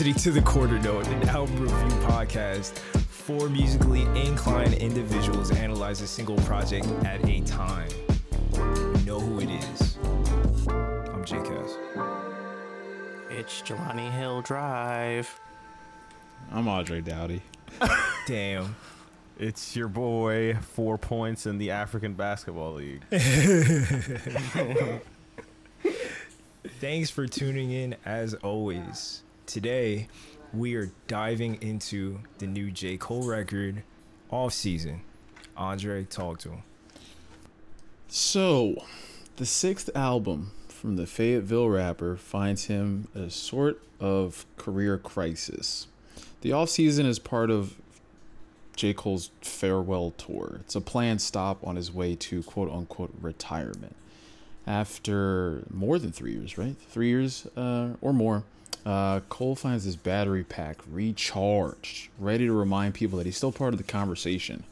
You're listening to The Quarter Note, an album review podcast for musically inclined individuals analyze a single project at a time. You know who it is. I'm J Cass. It's Jelani Hill Drive. I'm Audrey Dowdy. Damn. It's your boy, four points in the African Basketball League. Thanks for tuning in as always. Today, we are diving into the new J. Cole record, Off Season. Andre, talk to him. So, the sixth album from the Fayetteville rapper finds him a sort of career crisis. The off season is part of J. Cole's farewell tour. It's a planned stop on his way to quote unquote retirement. After more than three years, right? Three years uh, or more, uh, Cole finds his battery pack recharged, ready to remind people that he's still part of the conversation.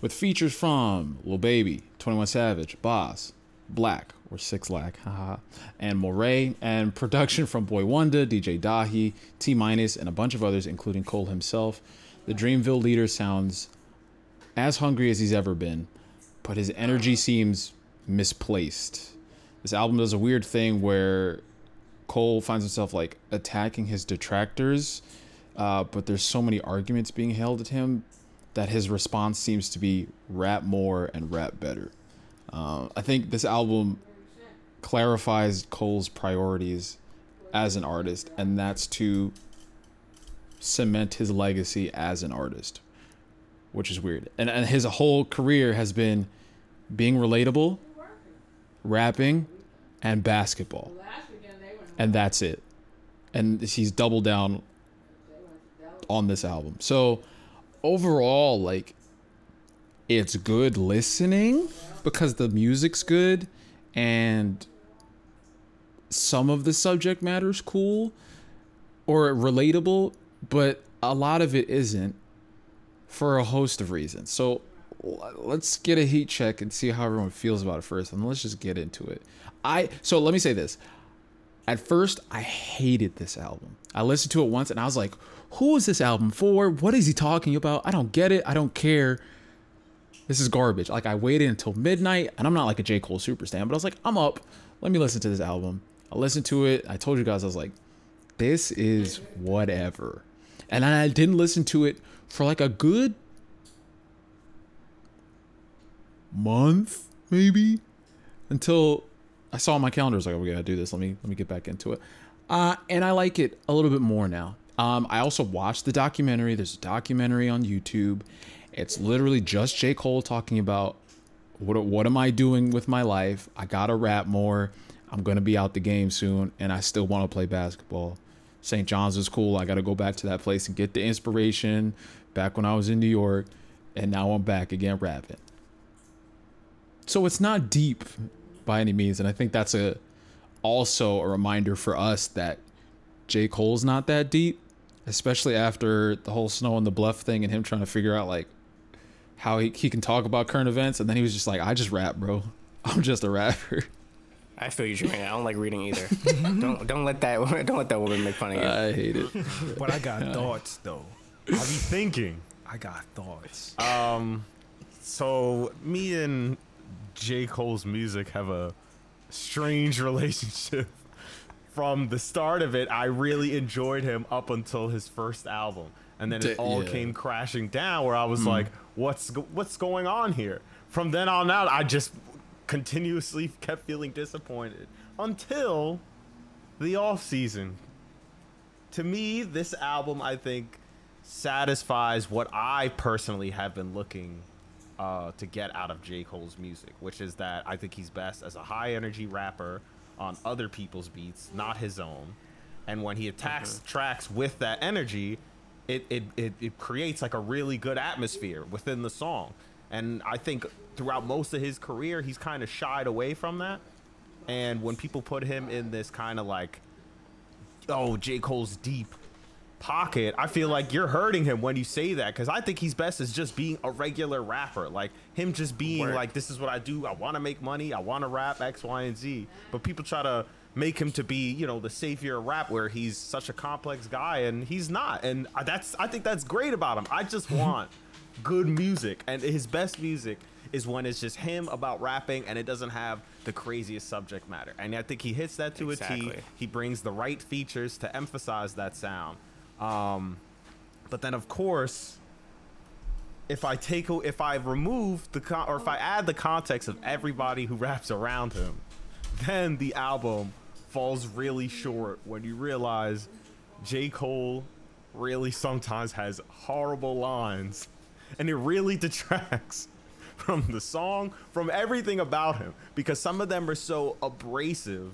With features from Lil Baby, 21 Savage, Bas, Black, or Six Lack, haha, and Morray, and production from Boi-1da, DJ Dahi, T Minus, and a bunch of others, including Cole himself. The Dreamville leader sounds as hungry as he's ever been, but his energy seems misplaced. This album does a weird thing where Cole finds himself like attacking his detractors, uh, but there's so many arguments being held at him that his response seems to be rap more and rap better. Uh, I think this album clarifies Cole's priorities as an artist, and that's to cement his legacy as an artist, which is weird. And, and his whole career has been being relatable, rapping, and basketball. And that's it. And he's doubled down on this album. So overall, like, it's good listening because the music's good and some of the subject matter's cool or relatable, but a lot of it isn't for a host of reasons. So let's get a heat check and see how everyone feels about it first, and let's just get into it. I so let me say this. At first, I hated this album. I listened to it once and I was like, who is this album for? What is he talking about? I don't get it. I don't care. This is garbage. Like I waited until midnight, and I'm not like a J. Cole super stan, but I was like, I'm up. Let me listen to this album. I listened to it. I told you guys I was like, this is whatever. And I didn't listen to it for like a good month, maybe, until I saw my calendar. I was like, oh, we gotta do this. Let me let me get back into it. Uh, and I like it a little bit more now. Um, I also watched the documentary. There's a documentary on YouTube. It's literally just J. Cole talking about what what am I doing with my life? I gotta rap more. I'm gonna be out the game soon, and I still want to play basketball. St. John's is cool. I gotta go back to that place and get the inspiration. Back when I was in New York, and now I'm back again rapping. So it's not deep by any means, and I think that's a also a reminder for us that J. Cole's not that deep, especially after the whole snow on the bluff thing and him trying to figure out like how he, he can talk about current events and then he was just like, I just rap, bro. I'm just a rapper. I feel you, Jermaine. I don't like reading either. don't don't let that don't let that woman make fun of you. I hate it. But I got thoughts, though. I be thinking. I got thoughts. Um, so me and J. Cole's music have a strange relationship. From the start of it, I really enjoyed him up until his first album, and then it all yeah. came crashing down. Where I was hmm. like, "What's what's going on here?" From then on out, I just continuously kept feeling disappointed until the off season. To me, this album, I think, satisfies what I personally have been looking uh, to get out of J. Cole's music, which is that I think he's best as a high energy rapper on other people's beats, not his own. And when he attacks tracks with that energy, it, it, it, it creates like a really good atmosphere within the song. And I think throughout most of his career, he's kind of shied away from that. And when people put him in this kind of like, oh, J. Cole's deep pocket, I feel like you're hurting him when you say that because I think he's best as just being a regular rapper. Like him just being Word. like, this is what I do. I want to make money. I want to rap X, Y, and Z. But people try to make him to be you know the savior of rap where he's such a complex guy and he's not and that's i think that's great about him i just want good music and his best music is when it's just him about rapping and it doesn't have the craziest subject matter and i think he hits that to a t he brings the right features to emphasize that sound um but then of course if I take if I remove the con- or if I add the context of everybody who raps around him, then the album falls really short when you realize J. Cole really sometimes has horrible lines and it really detracts from the song, from everything about him because some of them are so abrasive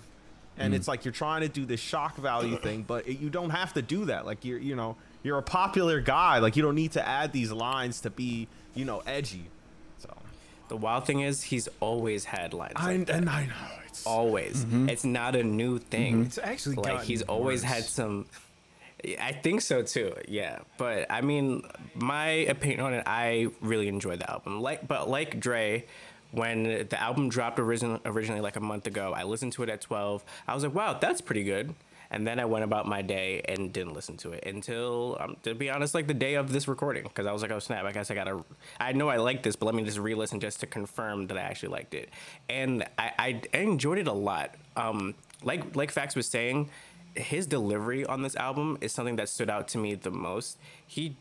and mm-hmm. it's like you're trying to do this shock value thing, but it, you don't have to do that. Like you're, you know, you're a popular guy. Like you don't need to add these lines to be, you know, edgy. So The wild thing is, he's always had lines. I like and I know it's always. Mm-hmm. It's not a new mm-hmm. thing. It's actually like he's always worse. had some. I think so too. Yeah, but I mean, my opinion on it, I really enjoyed the album. Like, but like Dre, when the album dropped origin, originally like a month ago, I listened to it at twelve. I was like, wow, that's pretty good. And then I went about my day and didn't listen to it until, um, to be honest, like the day of this recording, because I was like, oh snap, I guess I gotta. I know I like this, but let me just re-listen just to confirm that I actually liked it. And I, I, I enjoyed it a lot. Um, like like Fax was saying, his delivery on this album is something that stood out to me the most. He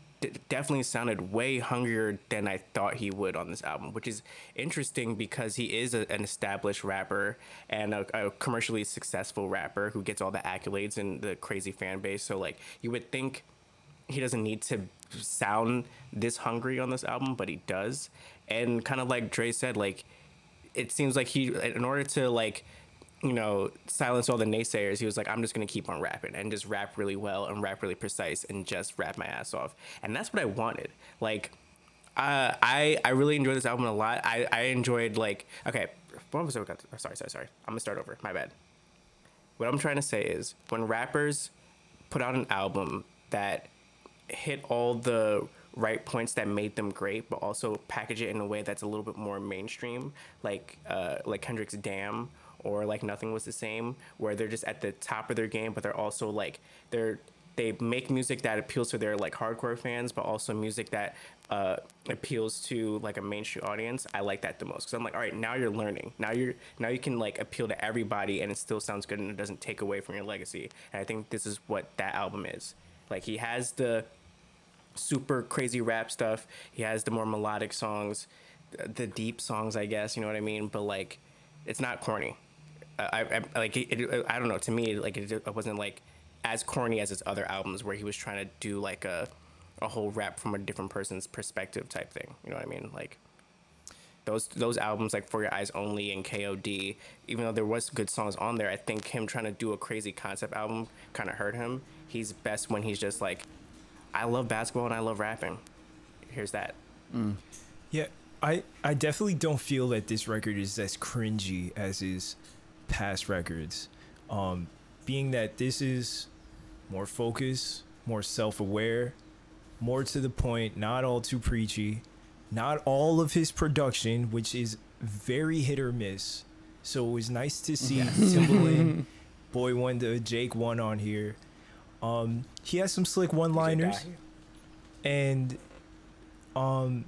definitely sounded way hungrier than I thought he would on this album, which is interesting because he is a, an established rapper and a, a commercially successful rapper who gets all the accolades and the crazy fan base. So like you would think he doesn't need to sound this hungry on this album, but he does. And kind of like Dre said, like it seems like he in order to like you know silence all the naysayers. He was like i'm just gonna keep on rapping and just rap really well and rap really precise and just rap my ass off. And that's what i wanted. Like uh, i i really enjoyed this album a lot. I i enjoyed like okay what was i got oh, sorry sorry sorry. I'm gonna start over. My bad. What i'm trying to say is when rappers put out an album that hit all the right points that made them great, but also package it in a way that's a little bit more mainstream, like uh, like Kendrick's "Damn" or like "Nothing Was the Same," where they're just at the top of their game, but they're also like they're they make music that appeals to their like hardcore fans, but also music that uh, appeals to like a mainstream audience. I like that the most because I'm like, all right, now you're learning. Now you're now you can like appeal to everybody, and it still sounds good, and it doesn't take away from your legacy. And I think this is what that album is. Like he has the super crazy rap stuff. He has the more melodic songs, the deep songs, I guess. You know what I mean? But like, it's not corny. I, I like it, it, I don't know. To me, like it, it wasn't like as corny as his other albums, where he was trying to do like a a whole rap from a different person's perspective type thing. You know what I mean? Like those those albums like For Your Eyes Only and KOD, even though there was good songs on there, I think him trying to do a crazy concept album kind of hurt him. He's best when he's just like, I love basketball and I love rapping. Here's that. Mm. Yeah, I I definitely don't feel that this record is as cringy as his past records. Um, being that this is more focused, more self-aware, more to the point, not all too preachy, not all of his production, which is very hit or miss. So it was nice to see Timbaland, Boi-1da, Jake One on here. Um, he has some slick one-liners and um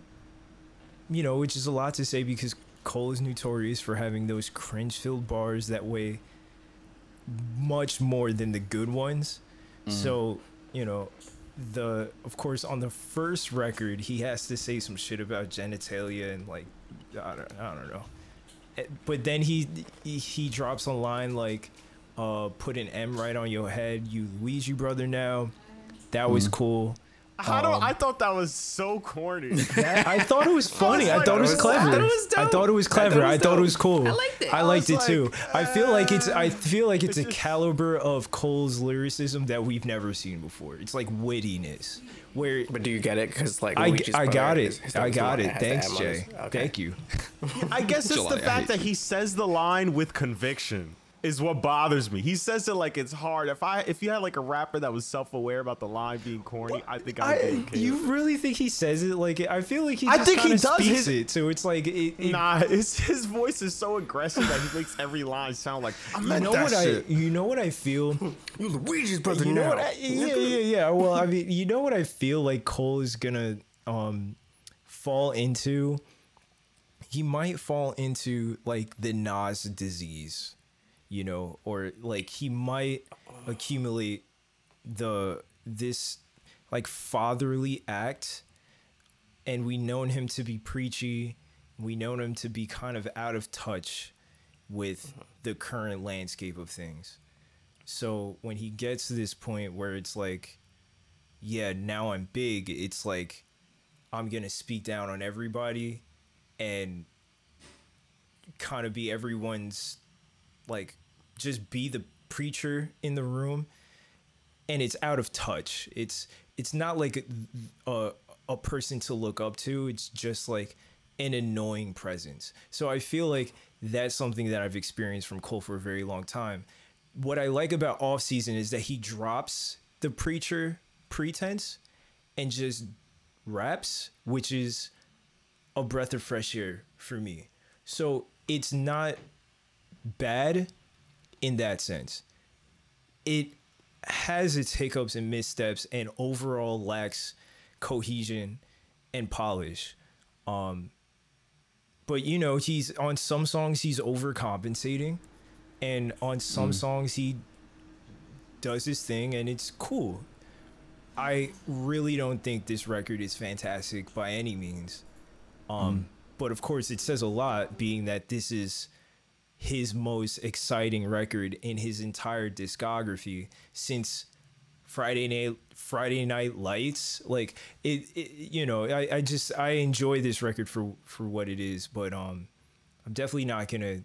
you know which is a lot to say because cole is notorious for having those cringe filled bars that weigh much more than the good ones. So you know the of course on the first record he has to say some shit about genitalia and like i don't, I don't know. Eh, but then he, he drops a line like uh put an m right on your head you Luigi brother now. That was cool I don't. Um, I thought that was so corny. that, I thought it was funny. I, like, thought it was was- clever. I thought it was I thought it was I thought it clever. I was thought it was cool. I liked it. I I liked was it too. like, I feel like it's. I uh, feel like it's, it's a just- caliber of Cole's lyricism that we've never seen before. It's like wittiness, where But do you get it? Because like I, I got it. it. is- is I got it. that has the Thanks, Jay. okay. Thank you. I guess it's July the fact eighth. that he says the line with conviction. Is what bothers me. He says it like it's hard. If I if you had like a rapper that was self aware about the line being corny, I think I'd be I, okay. you really think he says it like I feel like he I think he does. His- it so it's like it, it, Nah, his his voice is so aggressive that he makes every line sound like I you know what shit. I you know what I feel You Luigi's brother you know now. what I, yeah yeah yeah well I mean you know what I feel like Cole is gonna um fall into he might fall into like the Nas disease you know or like he might accumulate the this like fatherly act and we known him to be preachy we known him to be kind of out of touch with the current landscape of things. So when he gets to this point where it's like yeah now i'm big it's like i'm gonna speak down on everybody and kind of be everyone's like just be the preacher in the room and it's out of touch. It's it's not like a, a person to look up to. It's just like an annoying presence. So i feel like that's something that i've experienced from cole for a very long time. What i like about off season is that he drops the preacher pretense and just raps which is a breath of fresh air for me. So it's not bad in that sense. It has its hiccups and missteps and overall lacks cohesion and polish. Um but you know, he's on some songs he's overcompensating and on some songs he does his thing and it's cool. I really don't think this record is fantastic by any means. Um but of course it says a lot being that this is his most exciting record in his entire discography since Friday night Friday Night Lights. Like it, it you know, I, I just I enjoy this record for for what it is, but um I'm definitely not gonna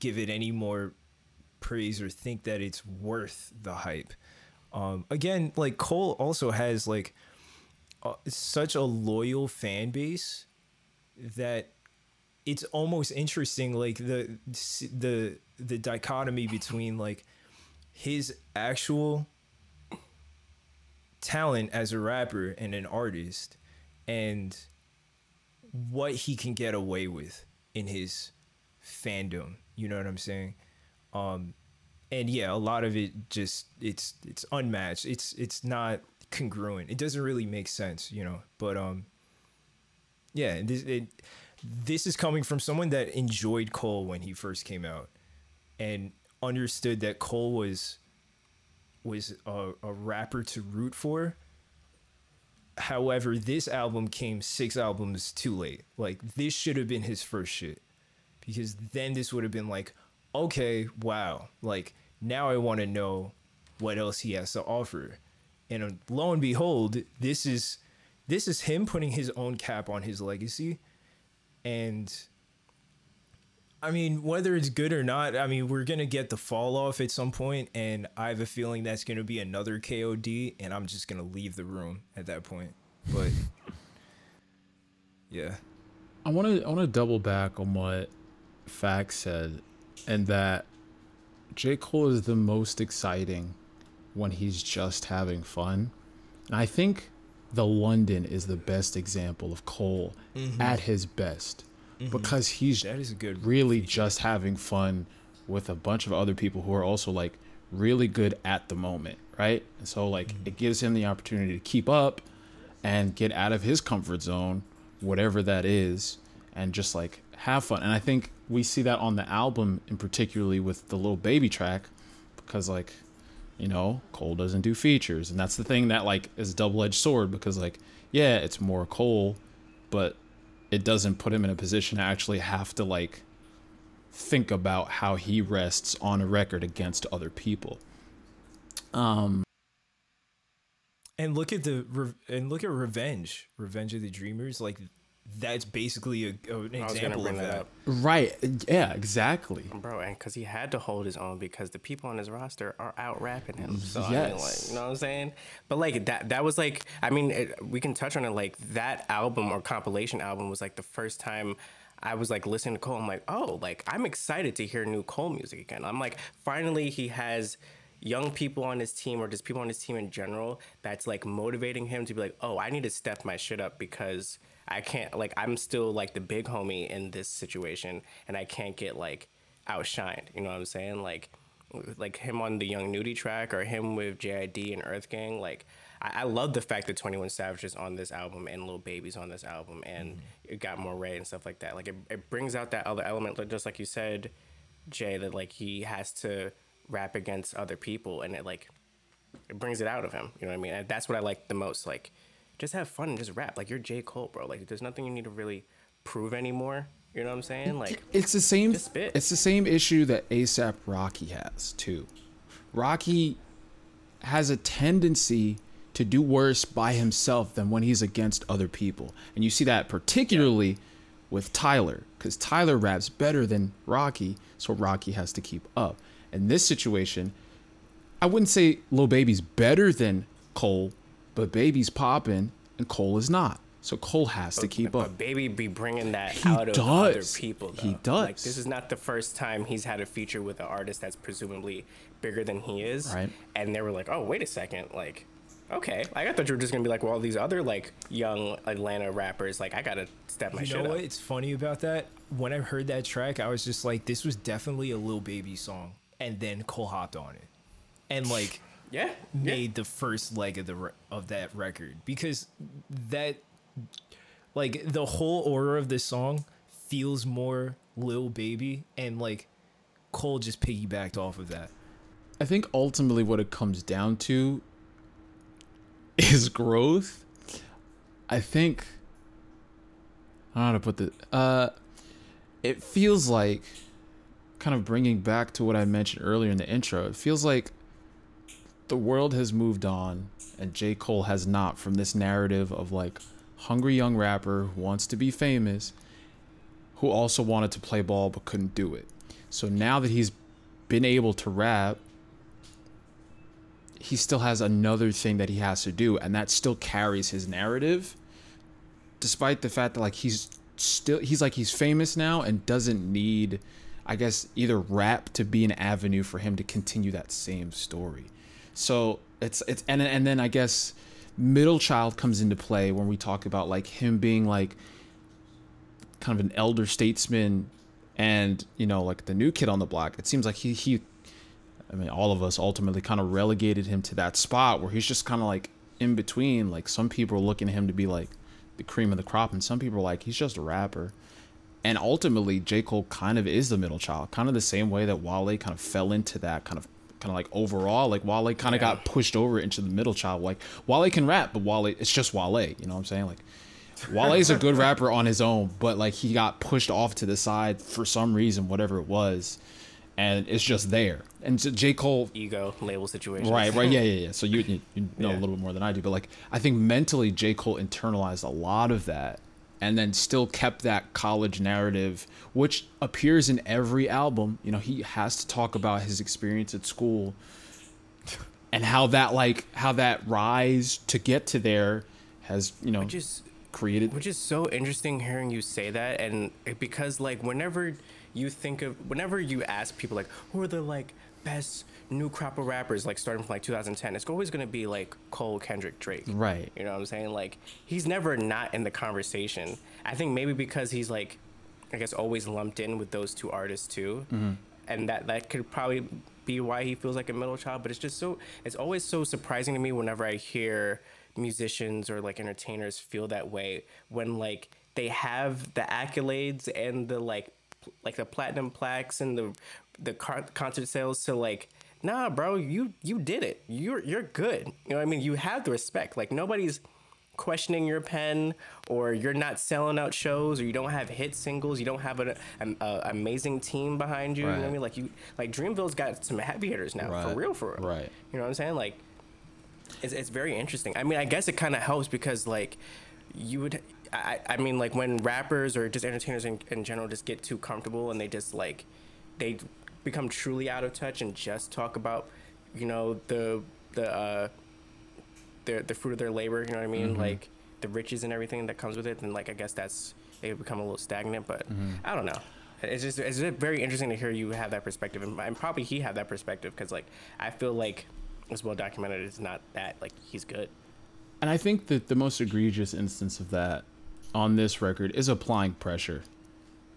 give it any more praise or think that it's worth the hype. Um again, like Cole also has like uh, such a loyal fan base that it's almost interesting like the the the dichotomy between like his actual talent as a rapper and an artist and what he can get away with in his fandom. You know what i'm saying? Um and yeah a lot of it just it's it's unmatched. It's it's not congruent. It doesn't really make sense you know? But um yeah this it, this is coming from someone that enjoyed Cole when he first came out and understood that Cole was was a, a rapper to root for. However, this album came six albums too late. Like this should have been his first shit. Because then this would have been like, okay, wow. Like now I want to know what else he has to offer. And uh, lo and behold, this is this is him putting his own cap on his legacy and I mean, whether it's good or not, I mean, we're gonna get the fall off at some point, and I have a feeling that's gonna be another KOD, and I'm just gonna leave the room at that point. But yeah, I want to I want to double back on what Fax said, and that J Cole is the most exciting when he's just having fun. And I think the London is the best example of Cole mm-hmm. at his best mm-hmm. because he's that is good. really just having fun with a bunch of other people who are also like really good at the moment, right? And so like mm-hmm. it gives him the opportunity to keep up and get out of his comfort zone, whatever that is, and just like have fun. And I think we see that on the album in particularly with the Lil Baby track because like you know, Cole doesn't do features, and that's the thing that like is a double-edged sword because like yeah, it's more Cole, but it doesn't put him in a position to actually have to like think about how he rests on a record against other people. Um And look at the and look at Revenge, Revenge of the Dreamers. Like that's basically a, a- an I was gonna example of that that. right, yeah, exactly. bro, and because he had to hold his own because the people on his roster are out rapping him. So I mean, Yes. like, you know what I'm saying? But like that, that was like, I mean, it, we can touch on it. Like that album or compilation album was like the first time I was like listening to Cole. I'm like, oh, like I'm excited to hear new Cole music again. I'm like, finally he has young people on his team or just people on his team in general that's like motivating him to be like, oh, I need to step my shit up because I can't like I'm still like the big homie in this situation and I can't get like outshined. You know what I'm saying? Like like him on the Young Nudy track or him with JID and Earth Gang. Like I, I love the fact that Twenty One Savage is on this album and Lil Baby's on this album and mm-hmm. it got Morray and stuff like that. Like it, it brings out that other element, just like you said, Jay, that like he has to rap against other people and it like it brings it out of him. You know what I mean? And that's what I like the most. Like just have fun and just rap. Like you're J. Cole, bro. Like there's nothing you need to really prove anymore. You know what I'm saying? Like it's the same spit. it's the same issue that ASAP Rocky has too. Rocky has a tendency to do worse by himself than when he's against other people. And you see that particularly with Tyler cuz Tyler raps better than Rocky, so Rocky has to keep up. In this situation, I wouldn't say Lil Baby's better than Cole, but Baby's popping and Cole is not. So Cole has to keep but up. Baby be bringing that He out of other does. people. Though. He Like does. this is not the first time he's had a feature with an artist that's presumably bigger than he is. Right. And they were like, oh wait a second, like. Okay, like I thought you were just gonna be like, well, these other like young Atlanta rappers, like I gotta step my You shit know up. what? It's funny about that. When I heard that track, I was just like, this was definitely a Lil Baby song. And then Cole hopped on it. And like Yeah, yeah. made the first leg of the re- of that record because that like the whole order of this song feels more Lil Baby and like Cole just piggybacked off of that. I think ultimately what it comes down to is growth. I think I don't know how to put the uh it feels like kind of bringing back to what I mentioned earlier in the intro. It feels like the world has moved on and J. Cole has not from this narrative of like hungry young rapper who wants to be famous who also wanted to play ball but couldn't do it. So now that he's been able to rap, he still has another thing that he has to do, and that still carries his narrative, despite the fact that like he's still he's like he's famous now and doesn't need, I guess, either rap to be an avenue for him to continue that same story. So it's it's and and then I guess middle child comes into play when we talk about like him being like kind of an elder statesman and you know like the new kid on the block. It seems like he he i mean all of us ultimately kind of relegated him to that spot where he's just kind of like in between. Like some people are looking at him to be like the cream of the crop and some people are like he's just a rapper and ultimately j cole kind of is the middle child kind of the same way that wale kind of fell into that kind of kind of like overall like wale kind of Yeah. got pushed over into the middle child like wale can rap but wale it's just wale you know what i'm saying like Wale's a good rapper on his own, but like he got pushed off to the side for some reason, whatever it was, and it's just there. And so J. Cole, ego label situation. right, right, yeah, yeah, yeah. So you you, you know Yeah. a little bit more than I do, but like I think mentally J. Cole internalized a lot of that, and then still kept that college narrative, which appears in every album. You know, he has to talk about his experience at school, and how that like how that rise to get to there has you know Which is created Which is so interesting hearing you say that, and because like whenever you think of, whenever you ask people like, who are the like best new crop of rappers, like starting from like 2010, it's always gonna be like Cole, Kendrick, Drake. Right. You know what I'm saying? Like he's never not in the conversation. I think maybe because he's like, I guess always lumped in with those two artists too, Hmm. and that that could probably be why he feels like a middle child. But it's just so it's always so surprising to me whenever I hear musicians or like entertainers feel that way when like they have the accolades and the like like the platinum plaques and the the car- concert sales to like nah bro you you did it. You're you're good. You know what i mean? You have the respect. Like nobody's questioning your pen or you're not selling out shows or you don't have hit singles. You don't have an, amazing team behind you. You know what i mean? Like you like dreamville's got some heavy hitters now for real for real. Right. you know what i'm saying? Like it's, it's very interesting. I mean, I guess it kind of helps because like you would. I, I mean, like when rappers or just entertainers in, in general just get too comfortable and they just like they become truly out of touch and just talk about you know the the uh the the fruit of their labor. You know what I mean? Like the riches and everything that comes with it. Then like I guess that's they become a little stagnant. But I don't know. It's just it's just very interesting to hear you have that perspective, and, and probably he had that perspective because like I feel like it's well documented. It's not that like he's good. And I think that the most egregious instance of that on this record is applying pressure.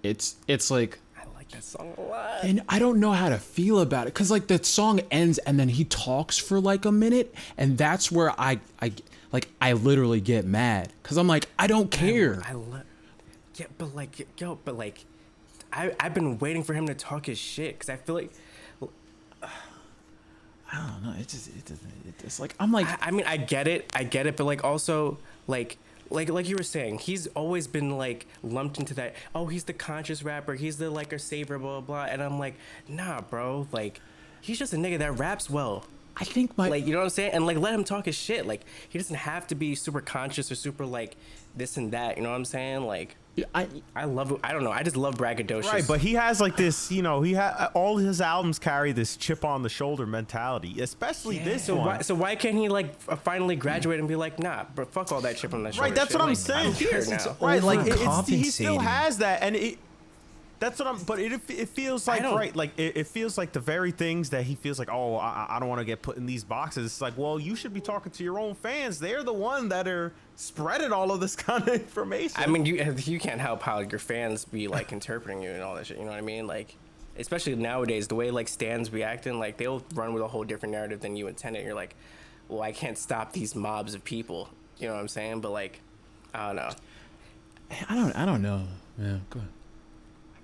It's it's like like that song a lot. and I don't know how to feel about it cuz like the song ends and then he talks for like a minute and that's where I I like I literally get mad cuz I'm like I don't care. I love. Yeah, but like, yo, but like, I I've been waiting for him to talk his shit because I feel like I don't know. It just it doesn't it, it's like I'm like I, I mean I get it, I get it, but like also like like like you were saying, he's always been like lumped into that. Oh, he's the conscious rapper. He's the like a saver, blah blah. blah. And I'm like, nah, bro. Like, he's just a nigga that raps well. I think my Like, you know what I'm saying? And like, let him talk his shit. Like, he doesn't have to be super conscious or super like this and that. You know what I'm saying? Like, I I love. I don't know. I just love braggadocious. Right, but he has like this, you know, he ha- uh, all his albums carry this chip on the shoulder mentality, especially this So one. why, so why can't he like uh, finally graduate and be like, nah, but fuck all that chip on that shoulder. Right, that's what I'm saying. Here now. right, like it, it's, he still has that, and it. That's what I'm. But it it feels like right, like it, it feels like the very things that he feels like. Oh, I, I don't want to get put in these boxes. It's like, well, you should be talking to your own fans. They're the one that are spreading all of this kind of information. I mean, you you can't help how your fans be like interpreting you and all that shit. You know what I mean? Like, especially nowadays, the way like stands be acting, like they'll run with a whole different narrative than you intended. You're like, well, I can't stop these mobs of people. You know what I'm saying? But like, I don't know. I don't I don't know. Yeah, go ahead.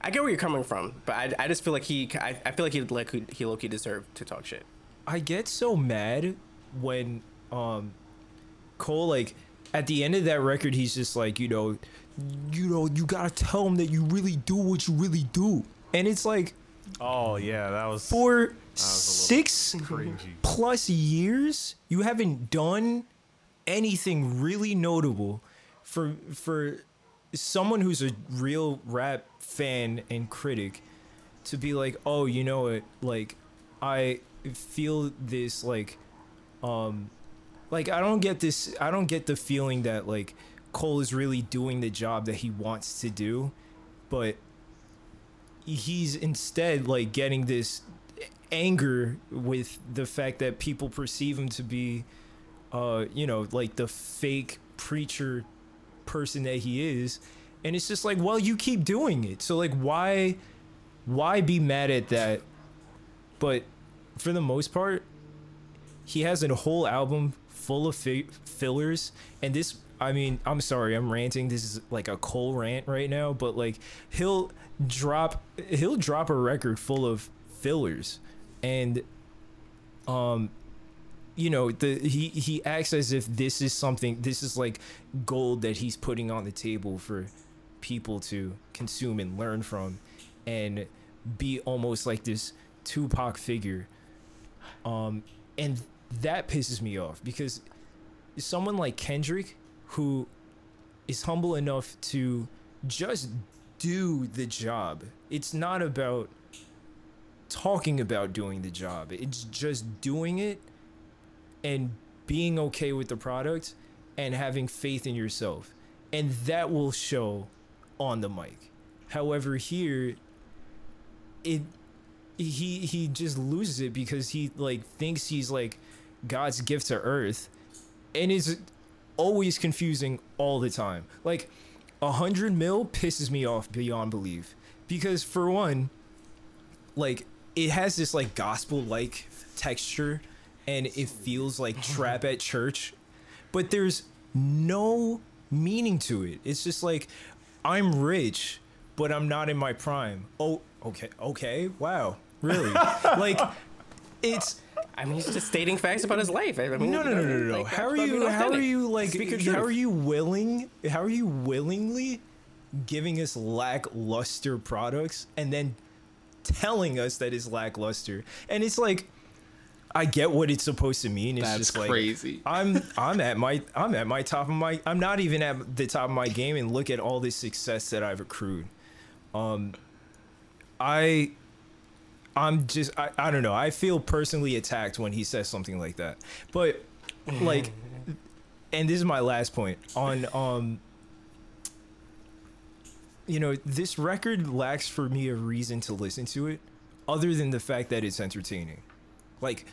I get where you're coming from, but I, I just feel like he I, I feel like he like he low key deserved to talk shit. I get so mad when um Cole like at the end of that record he's just like, you know, you know, you gotta tell him that you really do what you really do. And it's like oh yeah, that was for six cringy. plus years you haven't done anything really notable for for someone who's a real rap fan and critic to be like oh you know what? Like i feel this like um like i don't get this i don't get the feeling that like cole is really doing the job that he wants to do but he's instead like getting this anger with the fact that people perceive him to be uh you know like the fake preacher person that he is and it's just like well you keep doing it. So like why why be mad at that? But for the most part he has a whole album full of fi- fillers and this i mean i'm sorry i'm ranting. This is like a Cole rant right now but like he'll drop he'll drop a record full of fillers. And um you know the he he acts as if this is something this is like gold that he's putting on the table for people to consume and learn from and be almost like this Tupac figure. Um and that pisses me off because someone like Kendrick who is humble enough to just do the job it's not about talking about doing the job it's just doing it and being okay with the product and having faith in yourself. And that will show on the mic. However here it he he just loses it because he like thinks he's like god's gift to earth and is always confusing all the time. Like a hundred mil pisses me off beyond belief because for one like it has this like gospel like texture and it feels like trap at church but there's no meaning to it it's just like i'm rich but i'm not in my prime oh okay okay wow really like it's I mean, he's just stating facts about his life. I mean, no, no, no, no, no. like, how are you? being How are you like? Speak How truth. are you willing? How are you willingly giving us lackluster products and then telling us that it's lackluster? And it's like, I get what it's supposed to mean. It's That's just like crazy. I'm I'm at my I'm at my top of my I'm not even at the top of my game and look at all this success that I've accrued. Um I I'm just I, I don't know. I feel personally attacked when he says something like that. But like and this is my last point on um you know, this record lacks for me a reason to listen to it other than the fact that it's entertaining. Like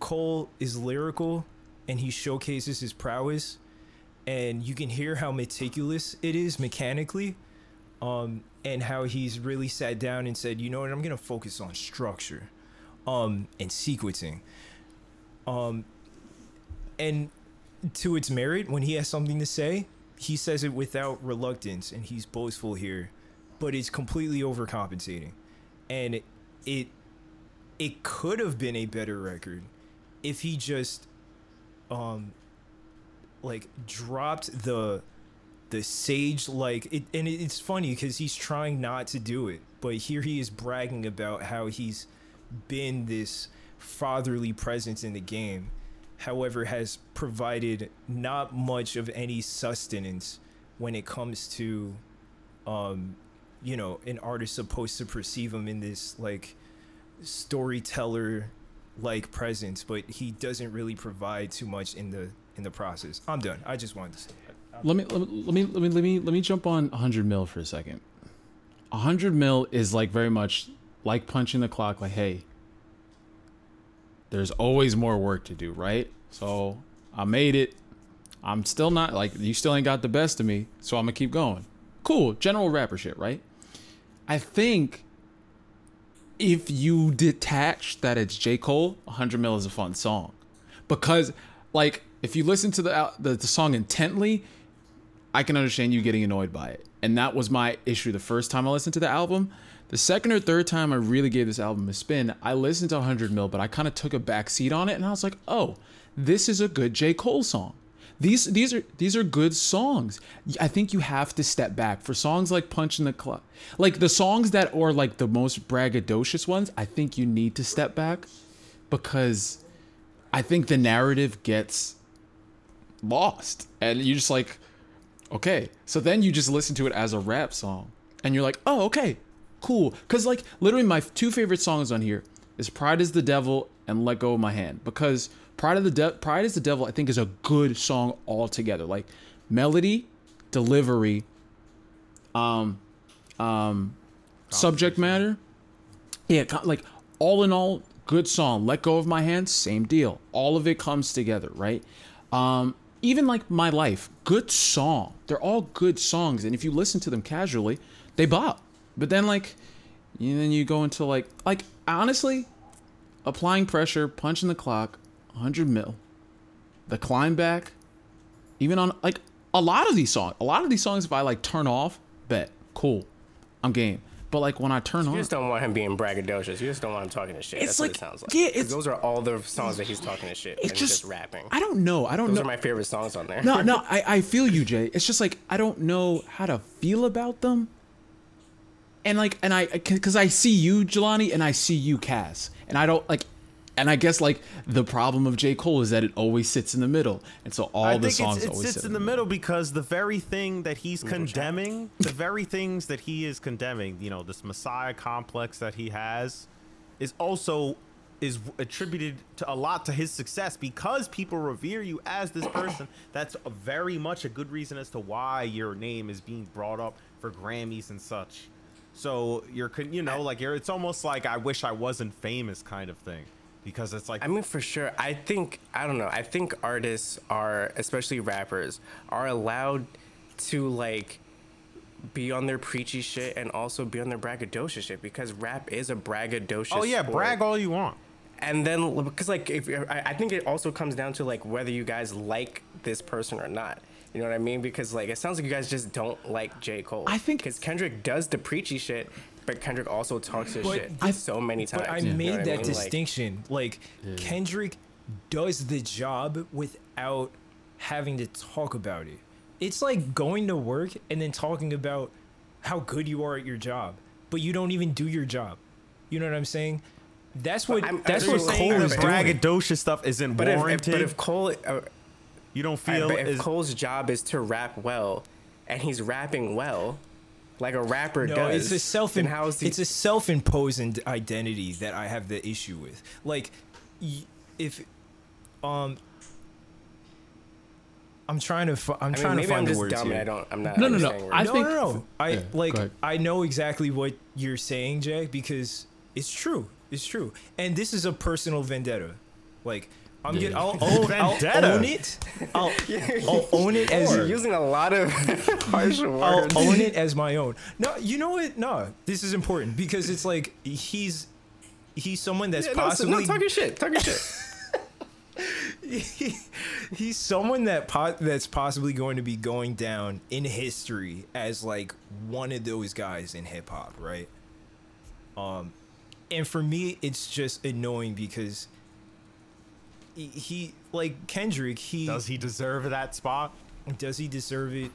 Cole is lyrical and he showcases his prowess and you can hear how meticulous it is mechanically um and how he's really sat down and said, "You know what? I'm to focus on structure um and sequencing." Um and to its merit when he has something to say, he says it without reluctance and he's boastful here, but it's completely overcompensating. And it, it could have been a better record if he just um like dropped the the sage like it and it's funny because he's trying not to do it but here he is bragging about how he's been this fatherly presence in the game however has provided not much of any sustenance when it comes to um you know an artist supposed to perceive him in this like storyteller like presence but he doesn't really provide too much in the in the process. I'm done. I just wanted to say let me let me let me let me let me, let me jump on 100 mil for a second. 100 mil is like very much like punching the clock like hey there's always more work to do right? So i made it. I'm still not like you still ain't got the best of me so i'm gonna keep going. Cool. General rapper shit right? I think if you detach that it's j cole 100 mil is a fun song because like if you listen to the, the the song intently I can understand you getting annoyed by it. And that was my issue the first time I listened to the album. The second or third time I really gave this album a spin, I listened to 100 Mil, but I kind of took a back seat on it and I was like, "Oh, this is a good J. Cole song." These these are these are good songs. I think you have to step back for songs like Punch in the Clock. Like the songs that are like the most braggadocious ones, I think you need to step back because I think the narrative gets lost. And you're just like, okay. So then you just listen to it as a rap song. And you're like, oh, okay, cool. Because, like, literally, my two favorite songs on here is Pride is the Devil and Let Go of My Hand. Because Pride of the De- Pride is the Devil, I think, is a good song altogether. Like, melody, delivery, um, um, subject matter. Yeah, like, all in all, good song. Let Go of My hands, same deal. All of it comes together, right? Um, even like My Life, good song. They're all good songs, and if you listen to them casually, they bop. But then like, and then you go into like, like honestly, applying pressure, punching the clock, 100 mil, the climb back, even on like a lot of these songs. A lot of these songs, if I like turn off, bet cool, I'm game. But like when I turn You on, just don't want him being braggadocious. You just don't want him talking to shit. It's That's what like- it sounds like. yeah, it's- those are all the songs that he's talking to shit it's and just, just, rapping. I don't know. I don't Those know. Those are my favorite songs on there. no, no, I, I feel you, Jay. It's just like I don't know how to feel about them. And like, and I, because I see you, Jelani, and I see you, Cass, and I don't like, and I guess like the problem of J Cole is that it always sits in the middle, and so all I the think songs it's, it always sits sit in the middle because the very thing that he's condemning, the very things that he is condemning, you know, this messiah complex that he has, is also is attributed to a lot to his success because people revere you as this person. That's a very much a good reason as to why your name is being brought up for Grammys and such. So you're, con- you know, like you're. It's almost like I wish I wasn't famous kind of thing, because it's like I mean, for sure. I think I don't know. I think artists are, especially rappers, are allowed to like be on their preachy shit and also be on their braggadocious shit because rap is a braggadocious. oh yeah, sport. brag all you want. and then because like if I, I think it also comes down to like whether you guys like this person or not you know what i mean because like it sounds like you guys just don't like j cole I think- because kendrick does the preachy shit but kendrick also talks his But shit I- so many times But I you know made what that mean? Like, distinction. Like, Kendrick does the job without having to talk about it. It's like going to work and then talking about how good you are at your job, but you don't even do your job. You know what I'm saying? That's what I'm- that's I'm what saying Cole that is the doing. braggadocious stuff isn't but if, if, warranted. but if cole uh, you don't I- feel but if is, cole's job is to rap well and he's rapping well like a rapper No, does it's a self then how is he it's a self-imposed identity that I have the issue with. Like if um I'm trying to. fi- I'm I mean, trying to find I'm the just words dumb here. and I don't. I'm not. No, no, no. understanding I words. no, think- no, no. I Yeah, like. I know exactly what you're saying, Jay, because it's true. It's true, and this is a personal vendetta. Like I'm Yeah. getting. I'll own, I'll own it. I'll, I'll own it as. You're using a lot of harsh I'll own it as my own. No, you know what? No, this is important because it's like he's he's someone that's Yeah, no, possibly no, talk your shit. Talk your shit. he, he's someone that po- that's possibly going to be going down in history as like one of those guys in hip hop, right? Um, and for me, it's just annoying because he, like Kendrick. He Does he deserve that spot? does he deserve it?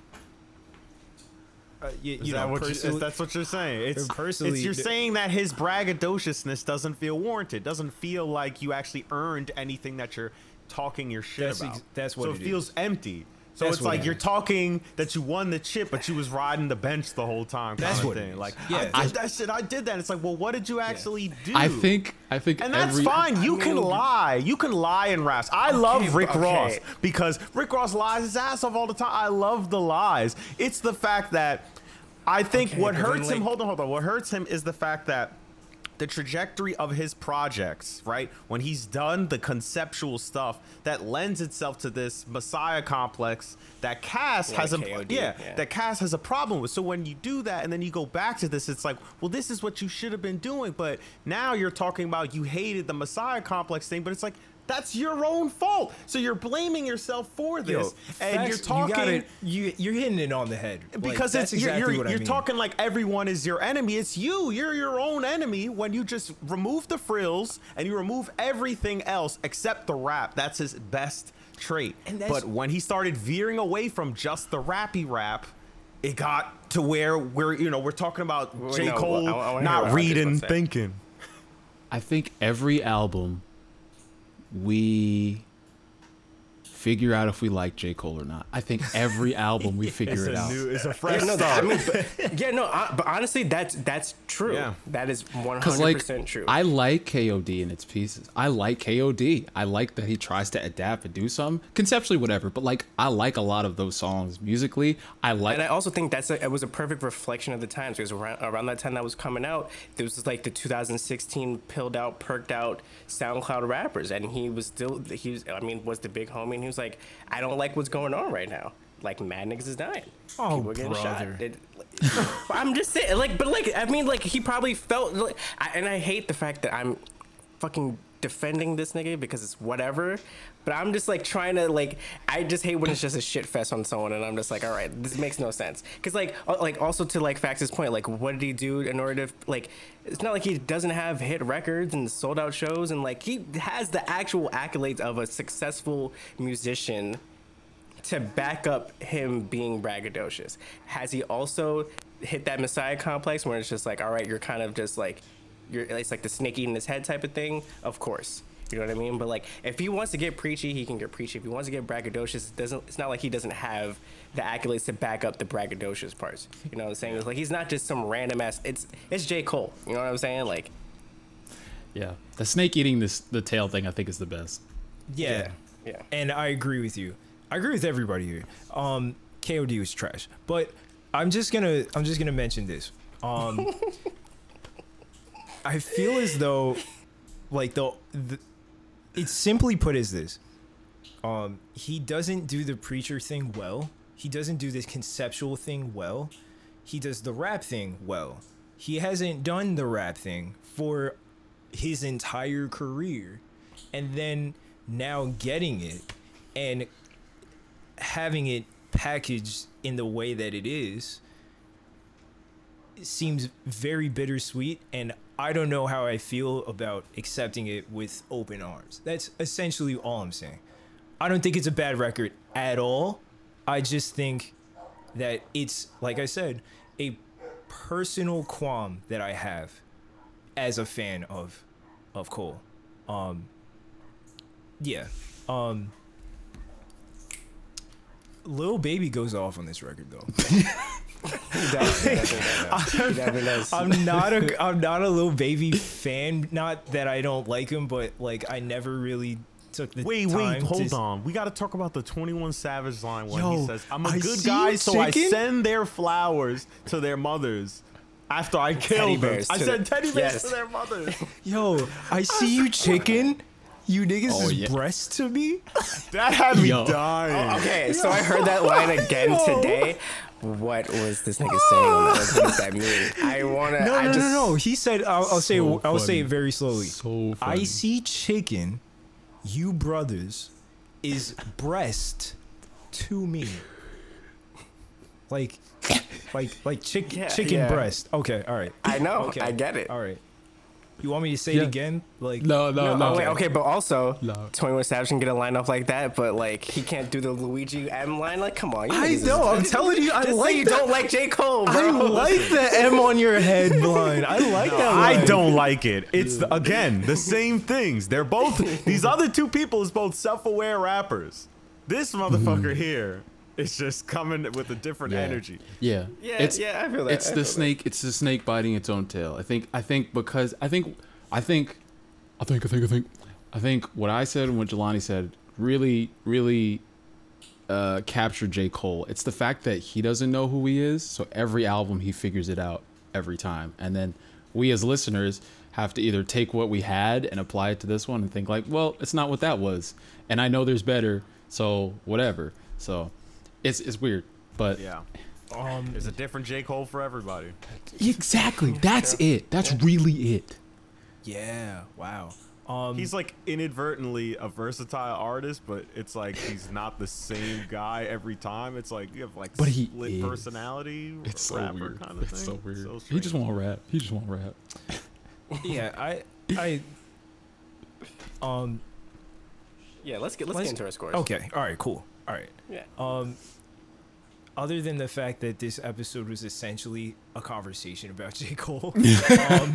Uh, you, you that know, what you, that's what you're saying? It's, personally, it's you're saying that his braggadociousness doesn't feel warranted. Doesn't feel like you actually earned anything that you're talking your shit That's about. ex- that's what so it it feels empty. So That's it's what like it you're talking that you won the chip, but you was riding the bench the whole time. That's kinda what thing. Like Yeah. I did that shit. I did that. It's like, well, what did you actually do? I think I think And that's every, fine. You I can lie. You can lie in raps. I love Rick okay. Ross because Rick Ross lies his ass off all the time. I love the lies. It's the fact that I think Okay, what but then, hurts him. Hold on, hold on. What hurts him is the fact that the trajectory of his projects, right? When he's done the conceptual stuff that lends itself to this Messiah complex that Cass Like has a KOD, yeah, yeah. that Cass has a problem with. So when you do that and then you go back to this, it's like, well, this is what you should have been doing. But now you're talking about you hated the Messiah complex thing, but it's like that's your own fault. So you're blaming yourself for this, Yo, and you're talking You gotta, you you're hitting it on the head Like, because that's it's exactly you're, you're, what you're mean. talking like everyone is your enemy. It's you. You're your own enemy when you just remove the frills and you remove everything else except the rap. That's his best trait. And But when he started veering away from just the rappy rap, it got to where we're you know we're talking about Wait, J no, Cole I- I wanna hear what not reading, about to say. thinking. I think every album we figure out if we like J. Cole or not. I think every album we figure It's it a out. new, it's a fresh Yeah, no, start. I mean, but, yeah, no, I, but honestly, that's that's true. Yeah. That is one Because hundred like percent true. I like KOD in its pieces. I like KOD. I like that he tries to adapt and do some conceptually whatever. But like I like a lot of those songs musically. I like. and I also think that's a, it was a perfect reflection of the times because around, around that time that was coming out, there was like the 2016 pilled out, perked out SoundCloud rappers, and he was still he was I mean was the big homie, and he was like, I don't like what's going on right now. Like mad niggas is dying. Oh, People are getting brother. shot. It, I'm just saying, like, but like, I mean, like, he probably felt, like, I, and I hate the fact that I'm fucking defending this nigga because it's whatever. But I'm just like trying to like, I just hate when it's just a shit fest on someone, and I'm just like, all right, this makes no sense. Cause like, like also to like Fax's point, like, what did he do in order to like? It's not like he doesn't have hit records and sold out shows, and like he has the actual accolades of a successful musician to back up him being braggadocious. Has he also hit that messiah complex where it's just like, all right, you're kind of just like, you're it's like the snake eating his head type of thing? Of course. You know what I mean? But like, if he wants to get preachy, he can get preachy. If he wants to get braggadocious, it doesn't. It's not like he doesn't have the accolades to back up the braggadocious parts. You know what I'm saying? It's like he's not just some random ass. It's it's J Cole. You know what I'm saying? Like, yeah, the snake eating this the tail thing. I think is the best. yeah. yeah. and I agree with you. I agree with everybody here. Um, KOD was trash, but I'm just gonna I'm just gonna mention this. Um, I feel as though, like the, the it's simply put as this. Um, he doesn't do the preacher thing well. He doesn't do this conceptual thing well. He does the rap thing well. He hasn't done the rap thing for his entire career. And then now getting it and having it packaged in the way that it is seems very bittersweet and I don't know how I feel about accepting it with open arms. That's essentially all I'm saying. I don't think it's a bad record at all. I just think that it's like I said, a personal qualm that I have as a fan of of Cole. Um yeah. Um Lil Baby goes off on this record though. He does, does. He definitely. I'm not a I'm not a Lil Baby fan. Not that I don't like him, but like I never really took the Wait, time wait, hold to, on. We got to talk about the 21 Savage line when he says, I'm a I good guy, so I send their flowers to their mothers after I Teddy killed them. I to sent the- teddy bears yes. to their mothers. Yo, I see you, chicken. You niggas Oh, is yeah. breast to me. That had me Yo. dying. Oh, okay, so I heard that line again today. What was this nigga saying on that? What does that mean? I wanna. No, I no, just, no, no. He said, I'll, I'll say, So I'll say it very slowly. So funny. I see chicken, you brothers, is breast to me. Like, like, like chick, Yeah, chicken yeah. breast. Okay, all right. I know. Okay, I get it. All right. You want me to say Yeah. it again? Like, No, no, No, no. oh, wait, okay, but also, No. 21 Savage can get a line off like that, but like he can't do the Luigi M line. Like, come on. you I niggas is- know, I'm telling you, I Just say like you don't like J. Cole, bro. I like the M on your head line. I like that. I don't like it. It's the, again the same things. They're both these other two people is both self-aware rappers. This motherfucker mm. here is just coming with a different Yeah. energy. Yeah. Yeah, it's, yeah, I feel that. It's I the feel that. snake. It's the snake biting its own tail. I think. I think because I think. I think. I think. I think. I think. I think what I said and what Jelani said really, really uh, captured J. Cole. It's the fact that he doesn't know who he is, so every album he figures it out every time, and then we as listeners have to either take what we had and apply it to this one and think like, well, it's not what that was, and I know there's better, so whatever. So it's it's weird, but Yeah. Um, There's a different J. Cole for everybody. Exactly. That's it. That's really it. yeah. Wow. Um, He's like inadvertently a versatile artist, but it's like he's not the same guy every time. It's like you have like But he split is. personality, It's so weird. kind of It's thing. so weird. So he just strange. won't rap. He just won't rap. yeah. I. I. Um. Yeah, let's get let's, Let's- get into our scores. Okay. All right. Cool. All right. Yeah. Um, other than the fact that this episode was essentially a conversation about J. Cole, um,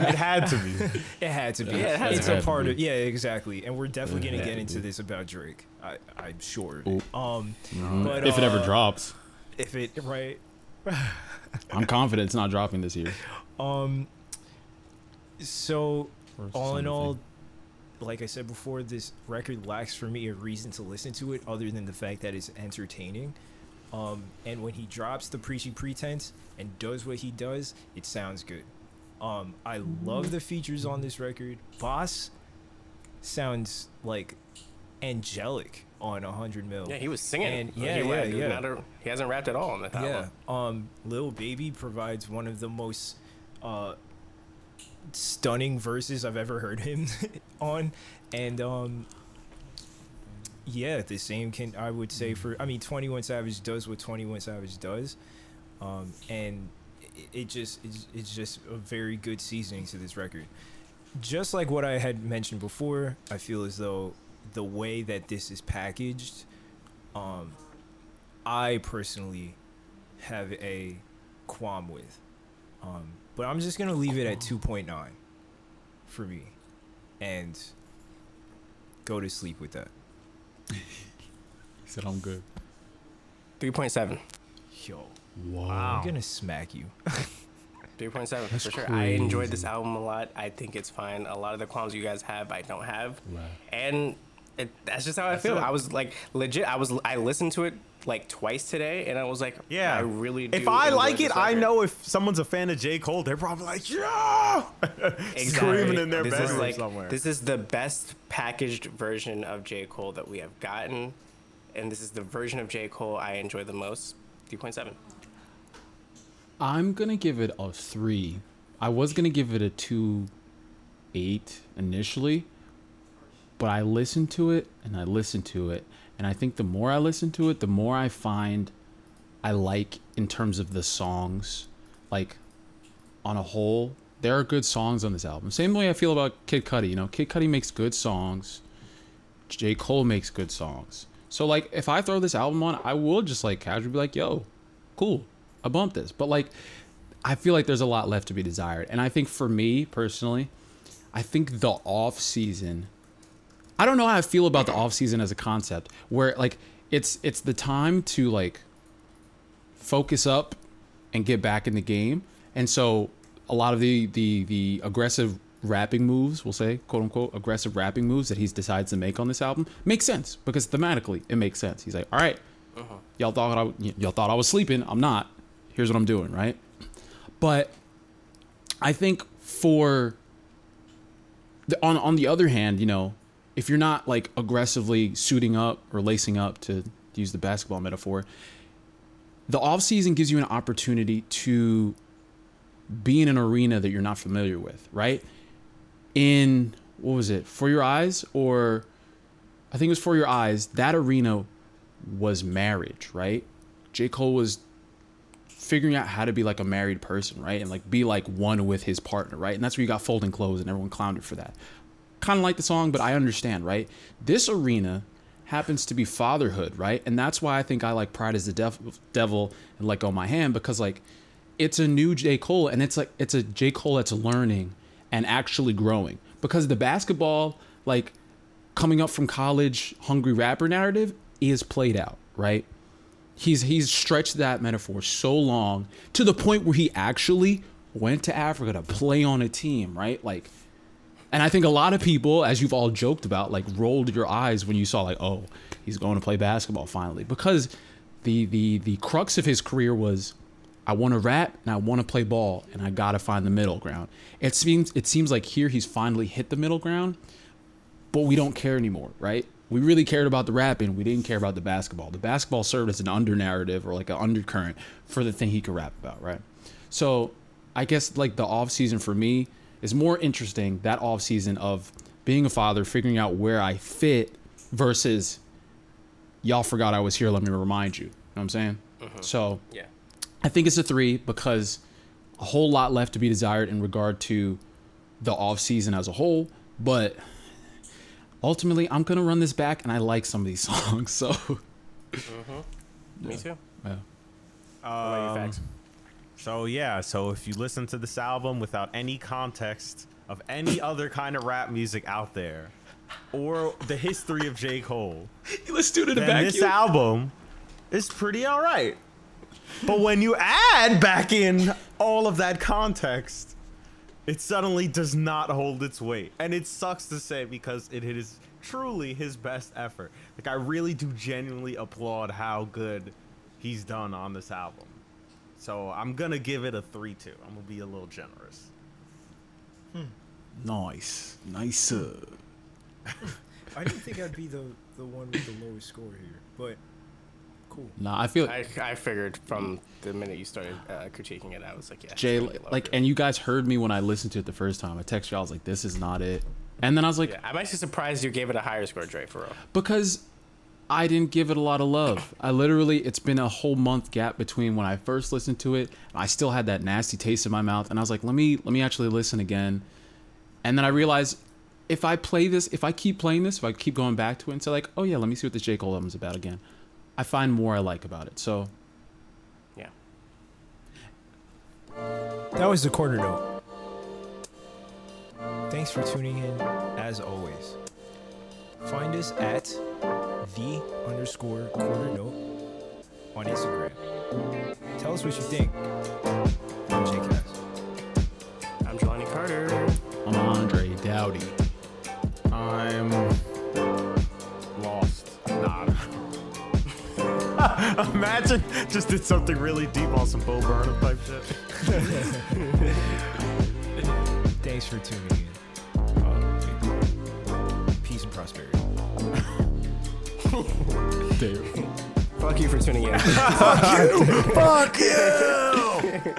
It had to be. it had to be. Yeah, it had it's to a be. part of. Yeah, exactly. And we're definitely gonna get into this about Drake. I, I'm sure. Ooh. Um, but if it ever uh, drops, if it right. I'm confident it's not dropping this year. Um. So Or all in something. all, like I said before, this record lacks for me a reason to listen to it other than the fact that it's entertaining. Um, and when he drops the preachy pretense and does what he does, it sounds good. Um, I love the features on this record. Bas sounds like angelic on a hundred mil. Yeah, he was singing. And- He yeah, rapped. yeah, yeah. not he hasn't rapped at all on the Yeah. album. Um, Lil Baby provides one of the most uh stunning verses I've ever heard him on, and um, yeah, the same can I would say for I mean Twenty One Savage does what Twenty One Savage does, um, and it, it just it's, it's just a very good seasoning to this record. Just like what I had mentioned before, I feel as though the way that this is packaged, um, I personally have a qualm with. Um, but I'm just gonna leave it at 2.9 for me, and go to sleep with that. He said I'm good. 3.7. Yo, Wow. I'm gonna smack you. 3.7 That's for sure. I enjoyed this album a lot. I think it's fine. A lot of the qualms you guys have, I don't have. Right. And it, that's just how I feel. it. I was like legit. I was I listened to it like twice today, and I was like, Yeah, I really. Do If I like it, I know if someone's a fan of J. Cole, they're probably like, yeah, screaming in their this bedroom is like, somewhere. This is the best packaged version of J. Cole that we have gotten, and this is the version of J. Cole I enjoy the most. 3.7. I'm gonna give it a three. I was gonna give it a two, eight initially, but I listen to it and I listen to it, and I think the more I listen to it, the more I find I like in terms of the songs, like on a whole. There are good songs on this album. Same way I feel about Kid Cudi. You know, Kid Cudi makes good songs. J. Cole makes good songs. So like, if I throw this album on, I will just like casually be like, "Yo, cool, I bumped this." But like, I feel like there's a lot left to be desired, and I think for me personally, I think the off season. I don't know how I feel about the off season as a concept, where like it's it's the time to like focus up and get back in the game, and so a lot of the the the aggressive rapping moves, we'll say, quote unquote, aggressive rapping moves that he's decides to make on this album makes sense because thematically it makes sense. He's like, all right, uh-huh. y'all thought I, y'all thought I was sleeping. I'm not. Here's what I'm doing, right? But I think for the, on on the other hand, you know, if you're not like aggressively suiting up or lacing up to use the basketball metaphor, the off season gives you an opportunity to be in an arena that you're not familiar with, right? In what was it? For your eyes or I think it was for your eyes. That arena was marriage, right? J. Cole was figuring out how to be like a married person, right? And like be like one with his partner, right? And that's where you got folding clothes and everyone clowned it for that. Kind of like the song, but I understand, right? This arena happens to be fatherhood, right? And that's why I think I like Pride is the Dev- Devil and Let Go My Hand because like it's a new J. Cole and it's like it's a J. Cole that's learning and actually growing. Because the basketball, like coming up from college hungry rapper narrative is played out, right? He's he's stretched that metaphor so long to the point where he actually went to Africa to play on a team, right? Like and I think a lot of people, as you've all joked about, like rolled your eyes when you saw like, oh, he's going to play basketball finally. Because the the the crux of his career was I want to rap and I want to play ball and I gotta find the middle ground. It seems it seems like here he's finally hit the middle ground, but we don't care anymore, right? We really cared about the rapping. We didn't care about the basketball. The basketball served as an under narrative or like an undercurrent for the thing he could rap about, right? So I guess like the off season for me is more interesting. That off season of being a father, figuring out where I fit versus y'all forgot I was here. Let me remind you. You know what I'm saying? So Yeah. I think it's a three because a whole lot left to be desired in regard to the off season as a whole. But ultimately, I'm gonna run this back, and I like some of these songs. So Me too. yeah. What about you, Um, Facts? So yeah, so if you listen to this album without any context of any other kind of rap music out there, or the history of J. Cole, let's do it in then this album is pretty all right. But when you add back in all of that context, it suddenly does not hold its weight. And it sucks to say because it is truly his best effort. Like I really do genuinely applaud how good he's done on this album. So I'm gonna give it a three two. I'm gonna be a little generous. Nice, nice. Uh, I didn't think I'd be the the one with the lowest score here, but cool. nah, I feel I, I figured from the minute you started uh, critiquing it, I was like, yeah. Jay gonna be lower. like, and you guys heard me when I listened to it the first time. I texted you, I was like, "This is not it," and then I was like, yeah, I'm actually surprised you gave it a higher score, Dre, for real. because I didn't give it a lot of love. I literally, it's been a whole month gap between when I first listened to it. I still had that nasty taste in my mouth, and I was like, let me let me actually listen again. And then I realized if I play this, if I keep playing this, if I keep going back to it and say like, oh yeah, let me see what the J Cole album's about again, I find more I like about it. So Yeah. That was the quarter note. Thanks for tuning in, as always. Find us at the underscore quarter note on Instagram. Tell us what you think. I'm JCast. I'm Jelani Carter. I'm Andre Dowdy. I'm lost. Nah. Imagine just did something really deep on some Bo Burnham type shit. Thanks for tuning in. Uh, peace and prosperity. Dude. Fuck you for tuning in. Fuck you! Fuck you!